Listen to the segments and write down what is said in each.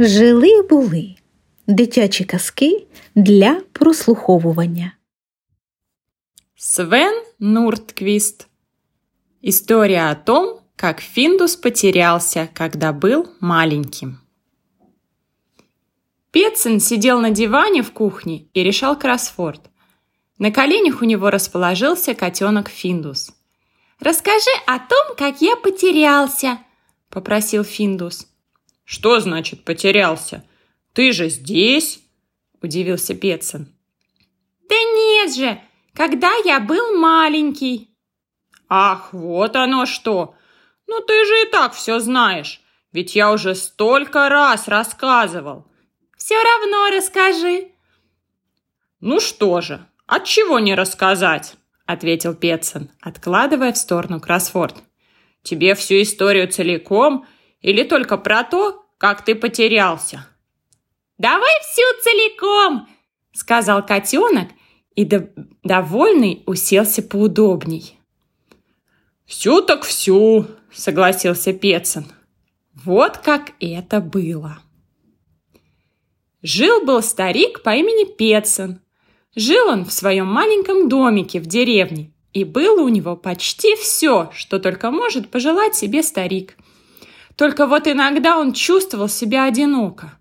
Жили були дитячі казки для прослуховування. Свен Нуртквист. История о том, как Финдус потерялся, когда был маленьким. Петсон сидел на диване в кухне и решал кроссворд. На коленях у него расположился котенок Финдус. «Расскажи о том, как я потерялся», — попросил Финдус. «Что значит потерялся? Ты же здесь?» – удивился Петсон. «Да нет же! Когда я был маленький!» «Ах, вот оно что! Ну ты же и так все знаешь, ведь я уже столько раз рассказывал!» «Все равно расскажи!» «Ну что же, от чего не рассказать?» – ответил Петсон, откладывая в сторону кроссворд. «Тебе всю историю целиком – или только про то, как ты потерялся?» «Давай всю целиком!» — сказал котенок и, до... довольный, уселся поудобней. «Всю так всю!» — согласился Петсон. Вот как это было. Жил-был старик по имени Петсон. Жил он в своем маленьком домике в деревне, и было у него почти все, что только может пожелать себе старик – только вот иногда он чувствовал себя одиноко.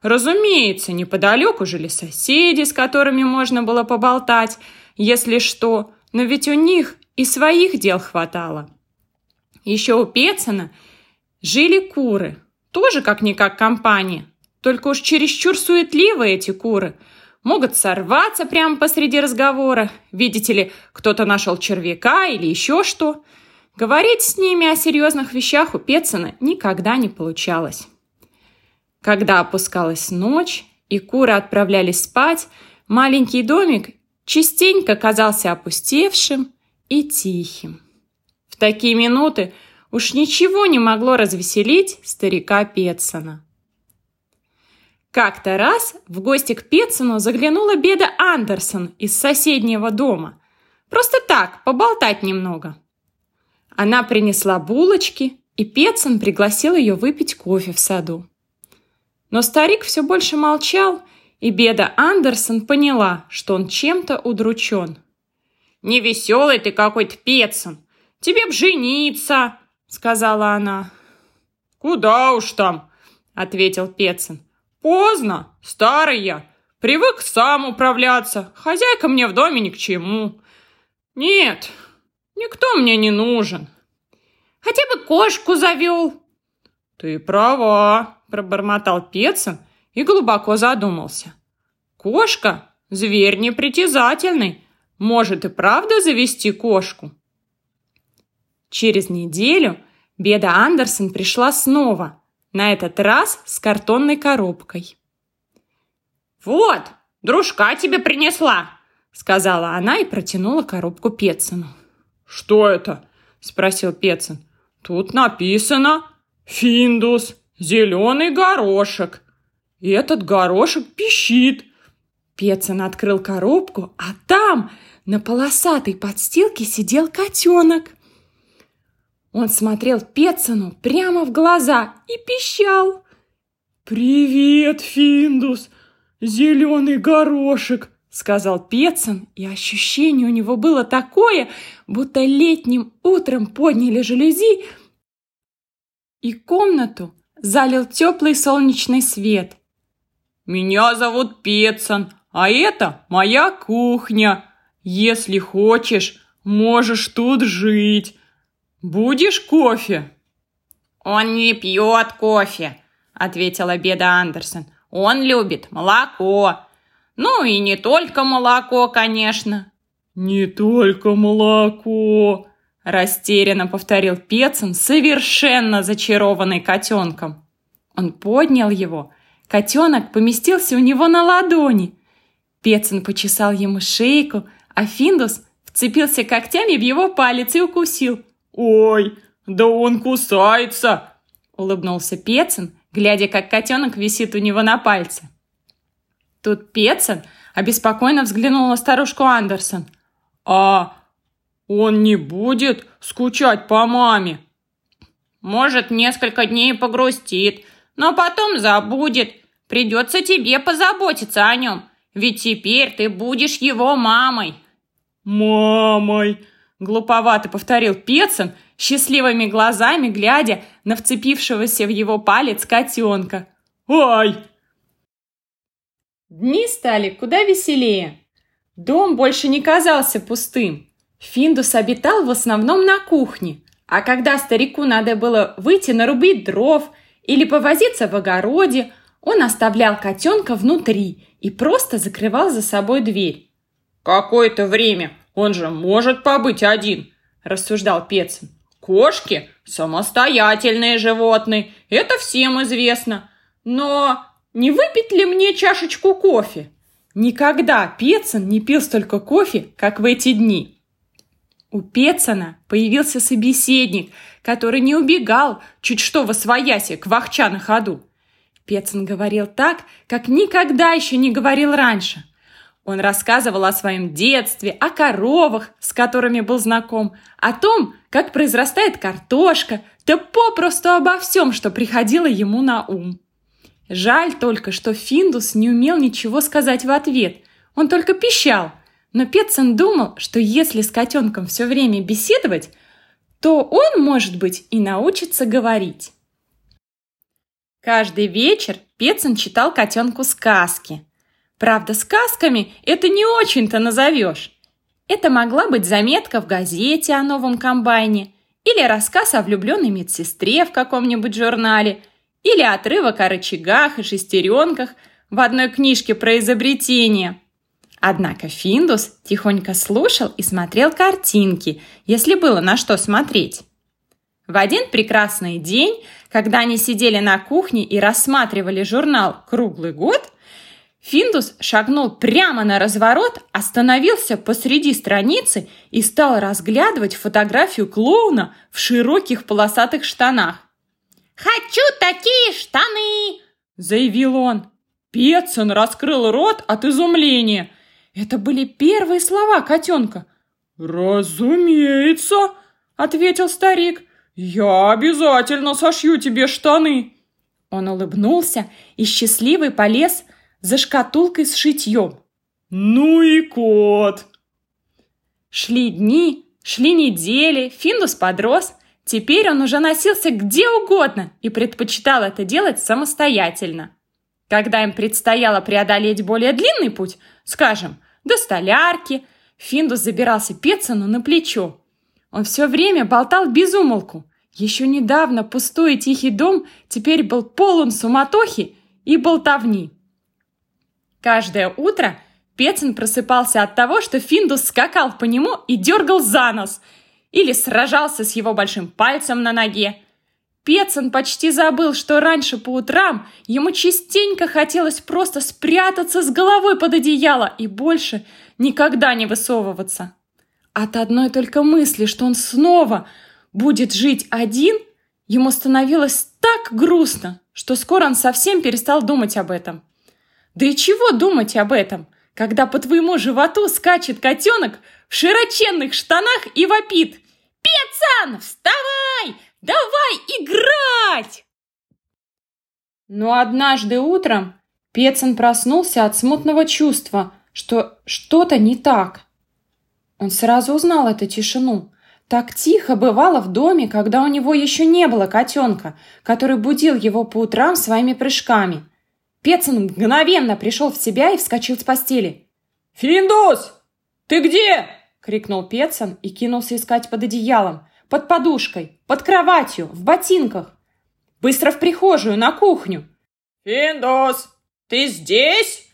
Разумеется, неподалеку жили соседи, с которыми можно было поболтать, если что, но ведь у них и своих дел хватало. Еще у Пецина жили куры, тоже как-никак компания, только уж чересчур суетливые эти куры. Могут сорваться прямо посреди разговора. Видите ли, кто-то нашел червяка или еще что – Говорить с ними о серьезных вещах у Пецина никогда не получалось. Когда опускалась ночь и куры отправлялись спать, маленький домик частенько казался опустевшим и тихим. В такие минуты уж ничего не могло развеселить старика Петсона. Как-то раз в гости к Петсону заглянула Беда Андерсон из соседнего дома. Просто так, поболтать немного – она принесла булочки, и Петсон пригласил ее выпить кофе в саду. Но старик все больше молчал, и Беда Андерсон поняла, что он чем-то удручен. «Невеселый ты какой-то, Петсон! Тебе б жениться!» — сказала она. «Куда уж там!» — ответил Петсон. «Поздно, старый я, привык сам управляться, хозяйка мне в доме ни к чему. Нет, Никто мне не нужен. Хотя бы кошку завел. Ты права, пробормотал Пецин и глубоко задумался. Кошка – зверь непритязательный. Может и правда завести кошку. Через неделю Беда Андерсон пришла снова, на этот раз с картонной коробкой. «Вот, дружка тебе принесла!» – сказала она и протянула коробку Петсону. «Что это?» – спросил Пецин. «Тут написано «Финдус, зеленый горошек». И этот горошек пищит». Пецин открыл коробку, а там на полосатой подстилке сидел котенок. Он смотрел Пецину прямо в глаза и пищал. «Привет, Финдус, зеленый горошек!» Сказал Пецин, и ощущение у него было такое, будто летним утром подняли жалюзи, и комнату залил теплый солнечный свет. «Меня зовут Пецин, а это моя кухня. Если хочешь, можешь тут жить. Будешь кофе?» «Он не пьет кофе», — ответила Беда Андерсон. «Он любит молоко. Ну и не только молоко, конечно. Не только молоко, растерянно повторил Пецин, совершенно зачарованный котенком. Он поднял его. Котенок поместился у него на ладони. Пецин почесал ему шейку, а Финдус вцепился когтями в его палец и укусил. «Ой, да он кусается!» — улыбнулся Пецин, глядя, как котенок висит у него на пальце. Тут Петсон обеспокоенно взглянул на старушку Андерсон. «А он не будет скучать по маме?» «Может, несколько дней погрустит, но потом забудет. Придется тебе позаботиться о нем, ведь теперь ты будешь его мамой». «Мамой!» – глуповато повторил Пецин, счастливыми глазами глядя на вцепившегося в его палец котенка. «Ай!» Дни стали куда веселее. Дом больше не казался пустым. Финдус обитал в основном на кухне, а когда старику надо было выйти нарубить дров или повозиться в огороде, он оставлял котенка внутри и просто закрывал за собой дверь. «Какое-то время он же может побыть один», – рассуждал Пецин. «Кошки – самостоятельные животные, это всем известно. Но не выпить ли мне чашечку кофе? Никогда Пецин не пил столько кофе, как в эти дни. У Пецина появился собеседник, который не убегал чуть что во своясе к вахча на ходу. Пецин говорил так, как никогда еще не говорил раньше. Он рассказывал о своем детстве, о коровах, с которыми был знаком, о том, как произрастает картошка, да попросту обо всем, что приходило ему на ум. Жаль только, что Финдус не умел ничего сказать в ответ. Он только пищал. Но Петсон думал, что если с котенком все время беседовать, то он, может быть, и научится говорить. Каждый вечер Петсон читал котенку сказки. Правда, сказками это не очень-то назовешь. Это могла быть заметка в газете о новом комбайне или рассказ о влюбленной медсестре в каком-нибудь журнале – или отрывок о рычагах и шестеренках в одной книжке про изобретение. Однако Финдус тихонько слушал и смотрел картинки, если было на что смотреть. В один прекрасный день, когда они сидели на кухне и рассматривали журнал «Круглый год», Финдус шагнул прямо на разворот, остановился посреди страницы и стал разглядывать фотографию клоуна в широких полосатых штанах. «Хочу такие штаны!» – заявил он. Петсон раскрыл рот от изумления. Это были первые слова котенка. «Разумеется!» – ответил старик. «Я обязательно сошью тебе штаны!» Он улыбнулся и счастливый полез за шкатулкой с шитьем. «Ну и кот!» Шли дни, шли недели, Финдус подрос, Теперь он уже носился где угодно и предпочитал это делать самостоятельно. Когда им предстояло преодолеть более длинный путь, скажем, до столярки, Финдус забирался Петсону на плечо. Он все время болтал без умолку. Еще недавно пустой и тихий дом теперь был полон суматохи и болтовни. Каждое утро Петсон просыпался от того, что Финдус скакал по нему и дергал за нос – или сражался с его большим пальцем на ноге. Пецин почти забыл, что раньше по утрам ему частенько хотелось просто спрятаться с головой под одеяло и больше никогда не высовываться. От одной только мысли, что он снова будет жить один, ему становилось так грустно, что скоро он совсем перестал думать об этом. Да и чего думать об этом, когда по твоему животу скачет котенок в широченных штанах и вопит «Пецан, вставай! Давай играть!» Но однажды утром Пецан проснулся от смутного чувства, что что-то не так. Он сразу узнал эту тишину. Так тихо бывало в доме, когда у него еще не было котенка, который будил его по утрам своими прыжками. Пецан мгновенно пришел в себя и вскочил с постели. «Финдус, ты где?» — крикнул Петсон и кинулся искать под одеялом, под подушкой, под кроватью, в ботинках. Быстро в прихожую, на кухню. «Финдос, ты здесь?»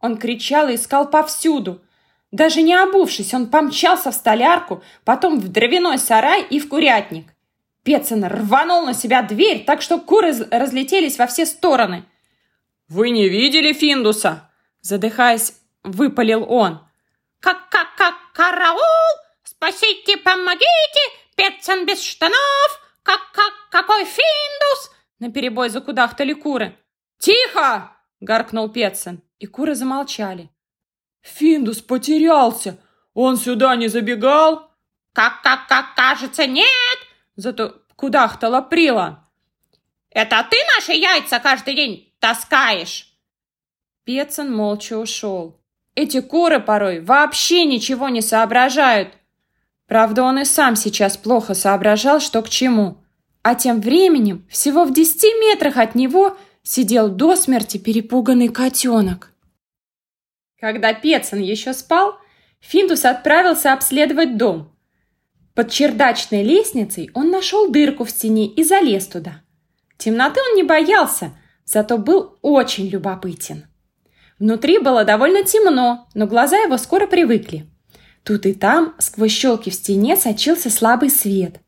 Он кричал и искал повсюду. Даже не обувшись, он помчался в столярку, потом в дровяной сарай и в курятник. Петсон рванул на себя дверь, так что куры разлетелись во все стороны. «Вы не видели Финдуса?» Задыхаясь, выпалил он. «Как-как-как, караул! Спасите, помогите! Петсон без штанов! Как-как, какой финдус!» Наперебой закудахтали куры. «Тихо!» — гаркнул Петсон, и куры замолчали. «Финдус потерялся! Он сюда не забегал?» «Как-как-как, кажется, нет!» Зато кудахтала Прила. Это ты наши яйца каждый день таскаешь?» Пецин молча ушел. Эти куры порой вообще ничего не соображают. Правда, он и сам сейчас плохо соображал, что к чему. А тем временем, всего в десяти метрах от него, сидел до смерти перепуганный котенок. Когда Пецин еще спал, Финдус отправился обследовать дом. Под чердачной лестницей он нашел дырку в стене и залез туда. Темноты он не боялся, зато был очень любопытен. Внутри было довольно темно, но глаза его скоро привыкли. Тут и там, сквозь щелки в стене, сочился слабый свет.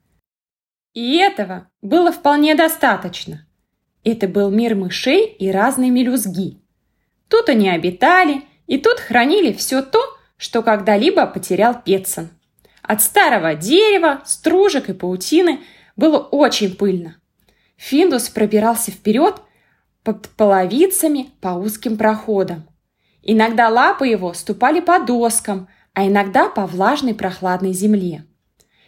И этого было вполне достаточно. Это был мир мышей и разные мелюзги. Тут они обитали, и тут хранили все то, что когда-либо потерял Петсон. От старого дерева, стружек и паутины было очень пыльно. Финдус пробирался вперед под половицами по узким проходам. Иногда лапы его ступали по доскам, а иногда по влажной прохладной земле.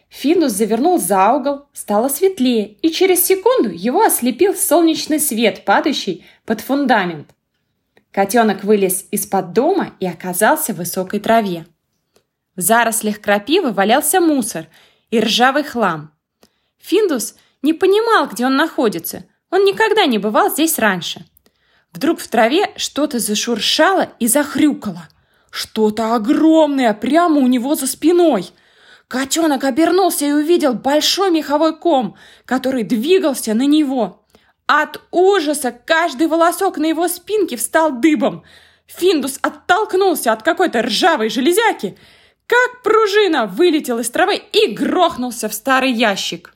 Финдус завернул за угол, стало светлее, и через секунду его ослепил солнечный свет, падающий под фундамент. Котенок вылез из-под дома и оказался в высокой траве. В зарослях крапивы валялся мусор и ржавый хлам. Финдус не понимал, где он находится. Он никогда не бывал здесь раньше. Вдруг в траве что-то зашуршало и захрюкало. Что-то огромное прямо у него за спиной. Котенок обернулся и увидел большой меховой ком, который двигался на него. От ужаса каждый волосок на его спинке встал дыбом. Финдус оттолкнулся от какой-то ржавой железяки – как пружина вылетел из травы и грохнулся в старый ящик.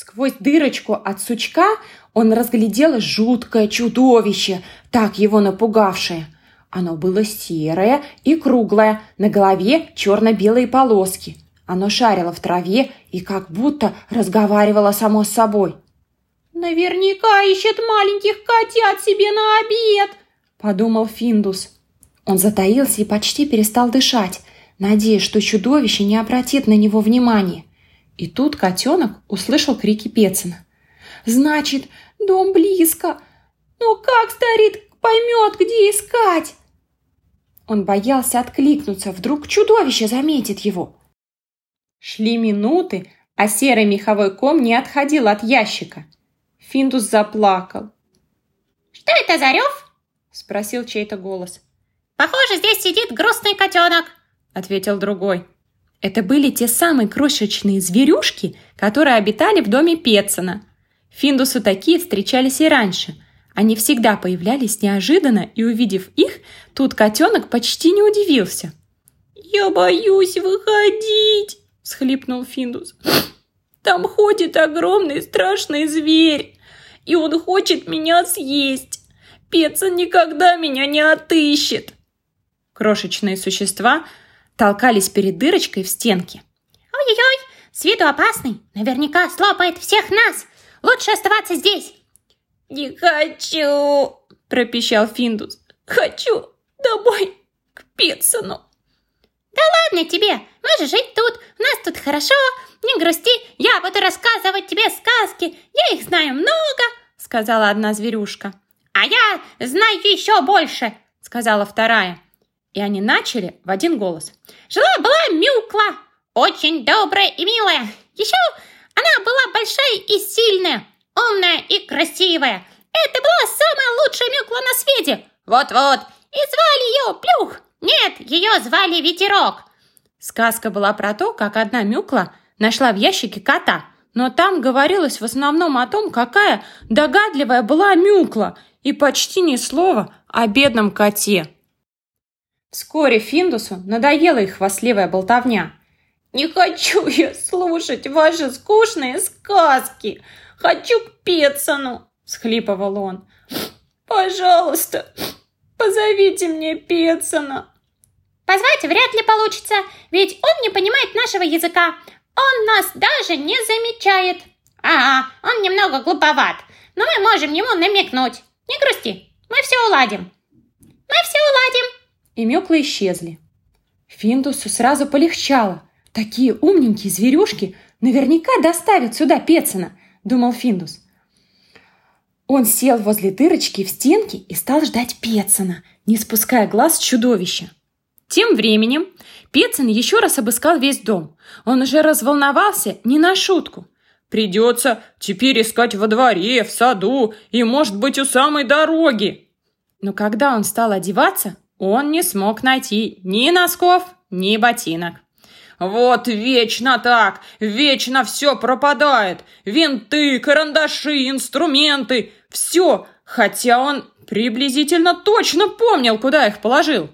Сквозь дырочку от сучка он разглядел жуткое чудовище, так его напугавшее. Оно было серое и круглое, на голове черно-белые полоски. Оно шарило в траве и как будто разговаривало само с собой. «Наверняка ищет маленьких котят себе на обед», — подумал Финдус. Он затаился и почти перестал дышать, надеясь, что чудовище не обратит на него внимания. И тут котенок услышал крики Пецина. «Значит, дом близко. Но как старик поймет, где искать?» Он боялся откликнуться, вдруг чудовище заметит его. Шли минуты, а серый меховой ком не отходил от ящика. Финдус заплакал. «Что это за рев?» – спросил чей-то голос. «Похоже, здесь сидит грустный котенок», — ответил другой. Это были те самые крошечные зверюшки, которые обитали в доме Петсона. Финдусу такие встречались и раньше. Они всегда появлялись неожиданно, и, увидев их, тут котенок почти не удивился. «Я боюсь выходить!» – схлипнул Финдус. «Там ходит огромный страшный зверь, и он хочет меня съесть. Петсон никогда меня не отыщет!» Крошечные существа толкались перед дырочкой в стенке. «Ой-ой-ой, с виду опасный, наверняка слопает всех нас. Лучше оставаться здесь». «Не хочу!» – пропищал Финдус. «Хочу домой, к Петсону!» «Да ладно тебе, можешь жить тут, у нас тут хорошо, не грусти, я буду рассказывать тебе сказки, я их знаю много», — сказала одна зверюшка. «А я знаю еще больше», — сказала вторая. И они начали в один голос. Жила-была Мюкла, очень добрая и милая. Еще она была большая и сильная, умная и красивая. Это была самая лучшая Мюкла на свете. Вот-вот. И звали ее Плюх. Нет, ее звали Ветерок. Сказка была про то, как одна Мюкла нашла в ящике кота. Но там говорилось в основном о том, какая догадливая была Мюкла, и почти ни слова о бедном коте. Вскоре Финдусу надоела их хвастливая болтовня. «Не хочу я слушать ваши скучные сказки! Хочу к Петсону!» – схлипывал он. «Пожалуйста, позовите мне Петсона!» «Позвать вряд ли получится, ведь он не понимает нашего языка. Он нас даже не замечает. Ага, он немного глуповат, но мы можем ему намекнуть. Не грусти, мы все уладим. Мы все уладим!» И мёклы исчезли. Финдусу сразу полегчало. Такие умненькие зверюшки наверняка доставят сюда Пецина, думал Финдус. Он сел возле дырочки в стенке и стал ждать Петсона, не спуская глаз с чудовища. Тем временем Петсон еще раз обыскал весь дом. Он уже разволновался не на шутку. «Придется теперь искать во дворе, в саду и, может быть, у самой дороги». Но когда он стал одеваться, он не смог найти ни носков, ни ботинок. Вот вечно так, вечно все пропадает. Винты, карандаши, инструменты, все. Хотя он приблизительно точно помнил, куда их положил.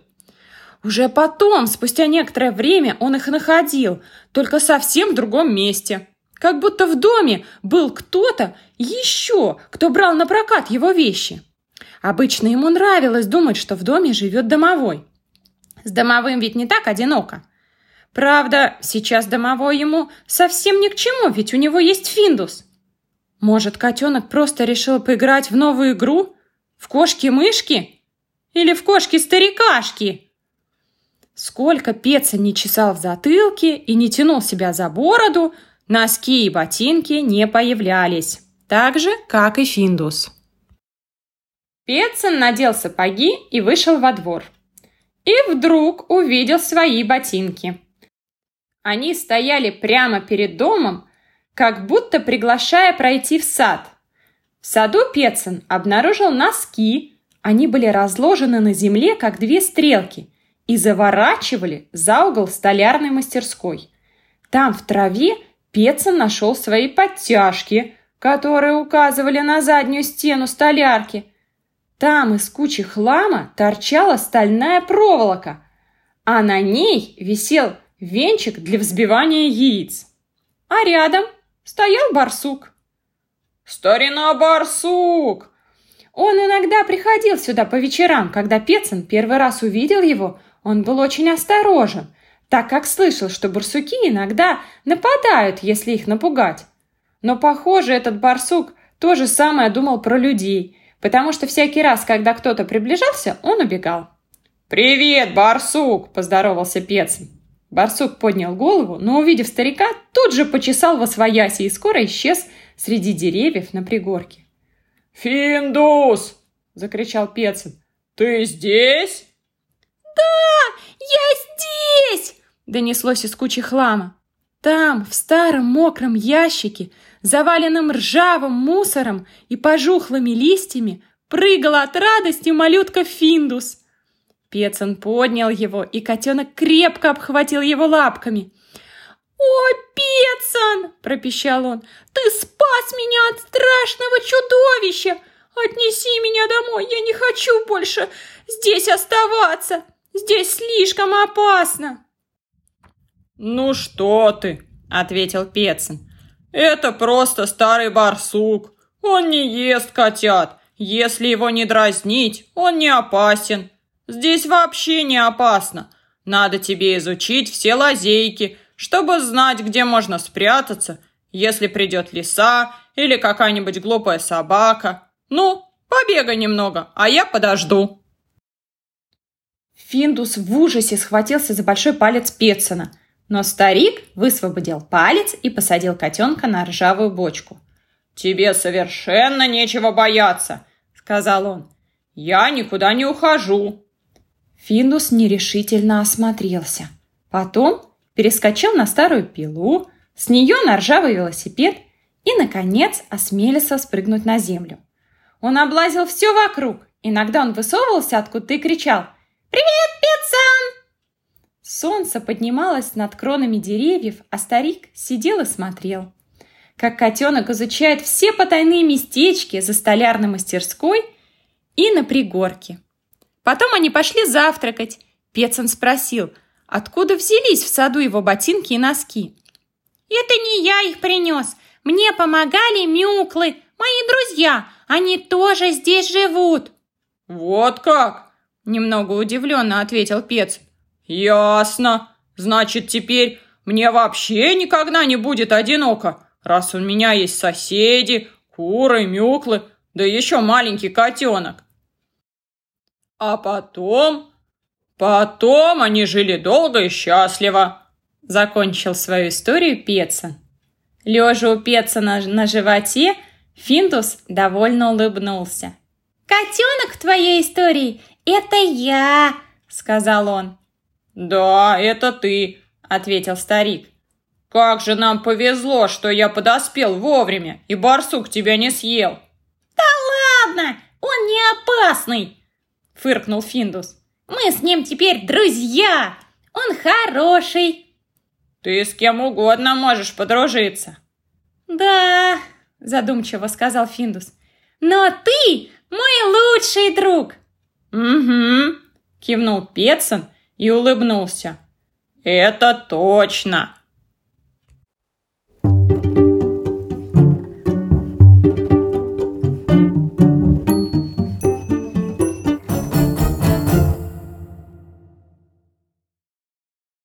Уже потом, спустя некоторое время, он их находил, только совсем в другом месте. Как будто в доме был кто-то еще, кто брал на прокат его вещи. Обычно ему нравилось думать, что в доме живет домовой. С домовым ведь не так одиноко. Правда, сейчас домовой ему совсем ни к чему, ведь у него есть Финдус. Может, котенок просто решил поиграть в новую игру? В кошки-мышки? Или в кошки-старикашки? Сколько Пеца не чесал в затылке и не тянул себя за бороду, носки и ботинки не появлялись. Так же, как и Финдус. Пецин надел сапоги и вышел во двор. И вдруг увидел свои ботинки. Они стояли прямо перед домом, как будто приглашая пройти в сад. В саду Пецин обнаружил носки. Они были разложены на земле, как две стрелки, и заворачивали за угол столярной мастерской. Там в траве Пецин нашел свои подтяжки, которые указывали на заднюю стену столярки. Там из кучи хлама торчала стальная проволока, а на ней висел венчик для взбивания яиц. А рядом стоял барсук. «Старина барсук!» Он иногда приходил сюда по вечерам, когда Пецин первый раз увидел его, он был очень осторожен, так как слышал, что барсуки иногда нападают, если их напугать. Но, похоже, этот барсук то же самое думал про людей, потому что всякий раз, когда кто-то приближался, он убегал. «Привет, барсук!» – поздоровался Пецин. Барсук поднял голову, но, увидев старика, тут же почесал во свояси и скоро исчез среди деревьев на пригорке. «Финдус!» – закричал Пецин. «Ты здесь?» «Да, я здесь!» – донеслось из кучи хлама. Там, в старом мокром ящике, заваленном ржавым мусором и пожухлыми листьями, прыгала от радости малютка Финдус – Пецан поднял его, и котенок крепко обхватил его лапками. «О, Пецан!» – пропищал он. «Ты спас меня от страшного чудовища! Отнеси меня домой, я не хочу больше здесь оставаться! Здесь слишком опасно!» «Ну что ты!» – ответил Пецан. «Это просто старый барсук. Он не ест котят. Если его не дразнить, он не опасен. Здесь вообще не опасно. Надо тебе изучить все лазейки, чтобы знать, где можно спрятаться, если придет лиса или какая-нибудь глупая собака. Ну, побегай немного, а я подожду». Финдус в ужасе схватился за большой палец Петсона, но старик высвободил палец и посадил котенка на ржавую бочку. «Тебе совершенно нечего бояться», — сказал он. «Я никуда не ухожу. Финдус нерешительно осмотрелся. Потом перескочил на старую пилу, с нее на ржавый велосипед и, наконец, осмелился спрыгнуть на землю. Он облазил все вокруг. Иногда он высовывался откуда-то и кричал «Привет, Пиццан!». Солнце поднималось над кронами деревьев, а старик сидел и смотрел. Как котенок изучает все потайные местечки за столярной мастерской и на пригорке. Потом они пошли завтракать. Пецан спросил, откуда взялись в саду его ботинки и носки. «Это не я их принес. Мне помогали мюклы, мои друзья. Они тоже здесь живут». «Вот как?» – немного удивленно ответил Пец. «Ясно. Значит, теперь мне вообще никогда не будет одиноко, раз у меня есть соседи, куры, мюклы, да еще маленький котенок. А потом... Потом они жили долго и счастливо. Закончил свою историю Пеца. Лежа у Пеца на, на животе, Финдус довольно улыбнулся. «Котенок в твоей истории – это я!» – сказал он. «Да, это ты», — ответил старик. «Как же нам повезло, что я подоспел вовремя, и барсук тебя не съел!» «Ладно, он не опасный!» – фыркнул Финдус. «Мы с ним теперь друзья! Он хороший!» «Ты с кем угодно можешь подружиться!» «Да!» – задумчиво сказал Финдус. «Но ты мой лучший друг!» «Угу!» – кивнул Петсон и улыбнулся. «Это точно!»